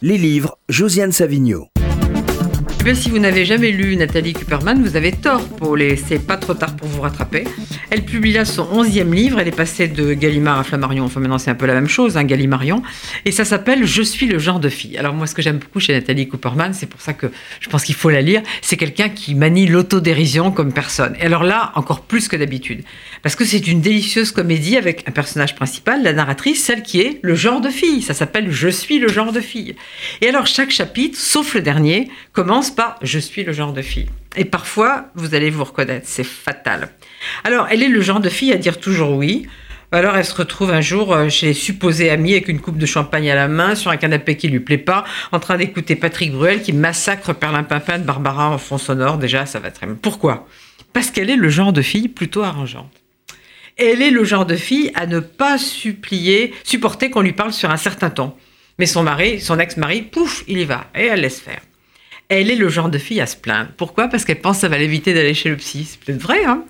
Les livres, Josiane Savigno. Si vous n'avez jamais lu Nathalie Kuperman, vous avez tort, Paul, et c'est pas trop tard pour vous rattraper. Elle publie là son onzième livre, elle est passée de Gallimard à Flammarion, enfin maintenant c'est un peu la même chose, hein, Gallimarion, et ça s'appelle Je suis le genre de fille. Alors moi, ce que j'aime beaucoup chez Nathalie Cooperman, c'est pour ça que je pense qu'il faut la lire, c'est quelqu'un qui manie l'autodérision comme personne. Et alors là, encore plus que d'habitude, parce que c'est une délicieuse comédie avec un personnage principal, la narratrice, celle qui est le genre de fille. Ça s'appelle Je suis le genre de fille. Et alors chaque chapitre, sauf le dernier, commence pas Je suis le genre de fille. Et parfois, vous allez vous reconnaître, c'est fatal. Alors, elle est le genre de fille à dire toujours oui. Alors, elle se retrouve un jour euh, chez supposé amis avec une coupe de champagne à la main, sur un canapé qui lui plaît pas, en train d'écouter Patrick Bruel qui massacre Perlimpinpin de Barbara en fond sonore. Déjà, ça va très bien. Pourquoi? Parce qu'elle est le genre de fille plutôt arrangeante. Elle est le genre de fille à ne pas supplier, supporter qu'on lui parle sur un certain ton. Mais son mari, son ex-mari, pouf, il y va et elle laisse faire. Elle est le genre de fille à se plaindre. Pourquoi? Parce qu'elle pense que ça va l'éviter d'aller chez le psy. C'est peut-être vrai, hein?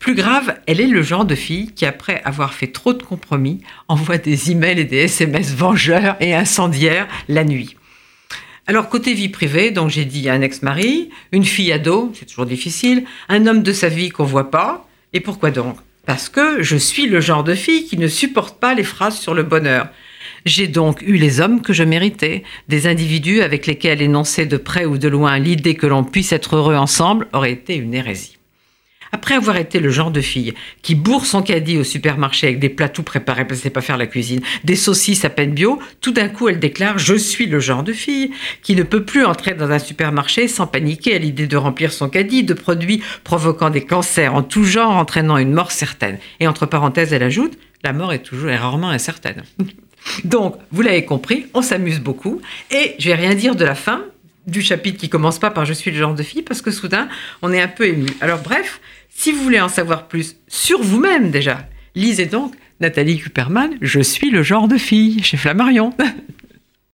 Plus grave, elle est le genre de fille qui, après avoir fait trop de compromis, envoie des emails et des SMS vengeurs et incendiaires la nuit. Alors, côté vie privée, donc j'ai dit un ex-mari, une fille ado, c'est toujours difficile, un homme de sa vie qu'on voit pas. Et pourquoi donc? Parce que je suis le genre de fille qui ne supporte pas les phrases sur le bonheur. J'ai donc eu les hommes que je méritais, des individus avec lesquels énoncer de près ou de loin l'idée que l'on puisse être heureux ensemble aurait été une hérésie. Après avoir été le genre de fille qui bourre son caddie au supermarché avec des plats tout préparés, parce que pas faire la cuisine, des saucisses à peine bio, tout d'un coup elle déclare Je suis le genre de fille qui ne peut plus entrer dans un supermarché sans paniquer à l'idée de remplir son caddie de produits provoquant des cancers en tout genre, entraînant une mort certaine. Et entre parenthèses, elle ajoute La mort est toujours et rarement incertaine. Donc, vous l'avez compris, on s'amuse beaucoup. Et je vais rien dire de la fin du chapitre qui commence pas par Je suis le genre de fille, parce que soudain, on est un peu ému. Alors, bref, si vous voulez en savoir plus sur vous-même déjà, lisez donc Nathalie Kuperman, Je suis le genre de fille, chez Flammarion.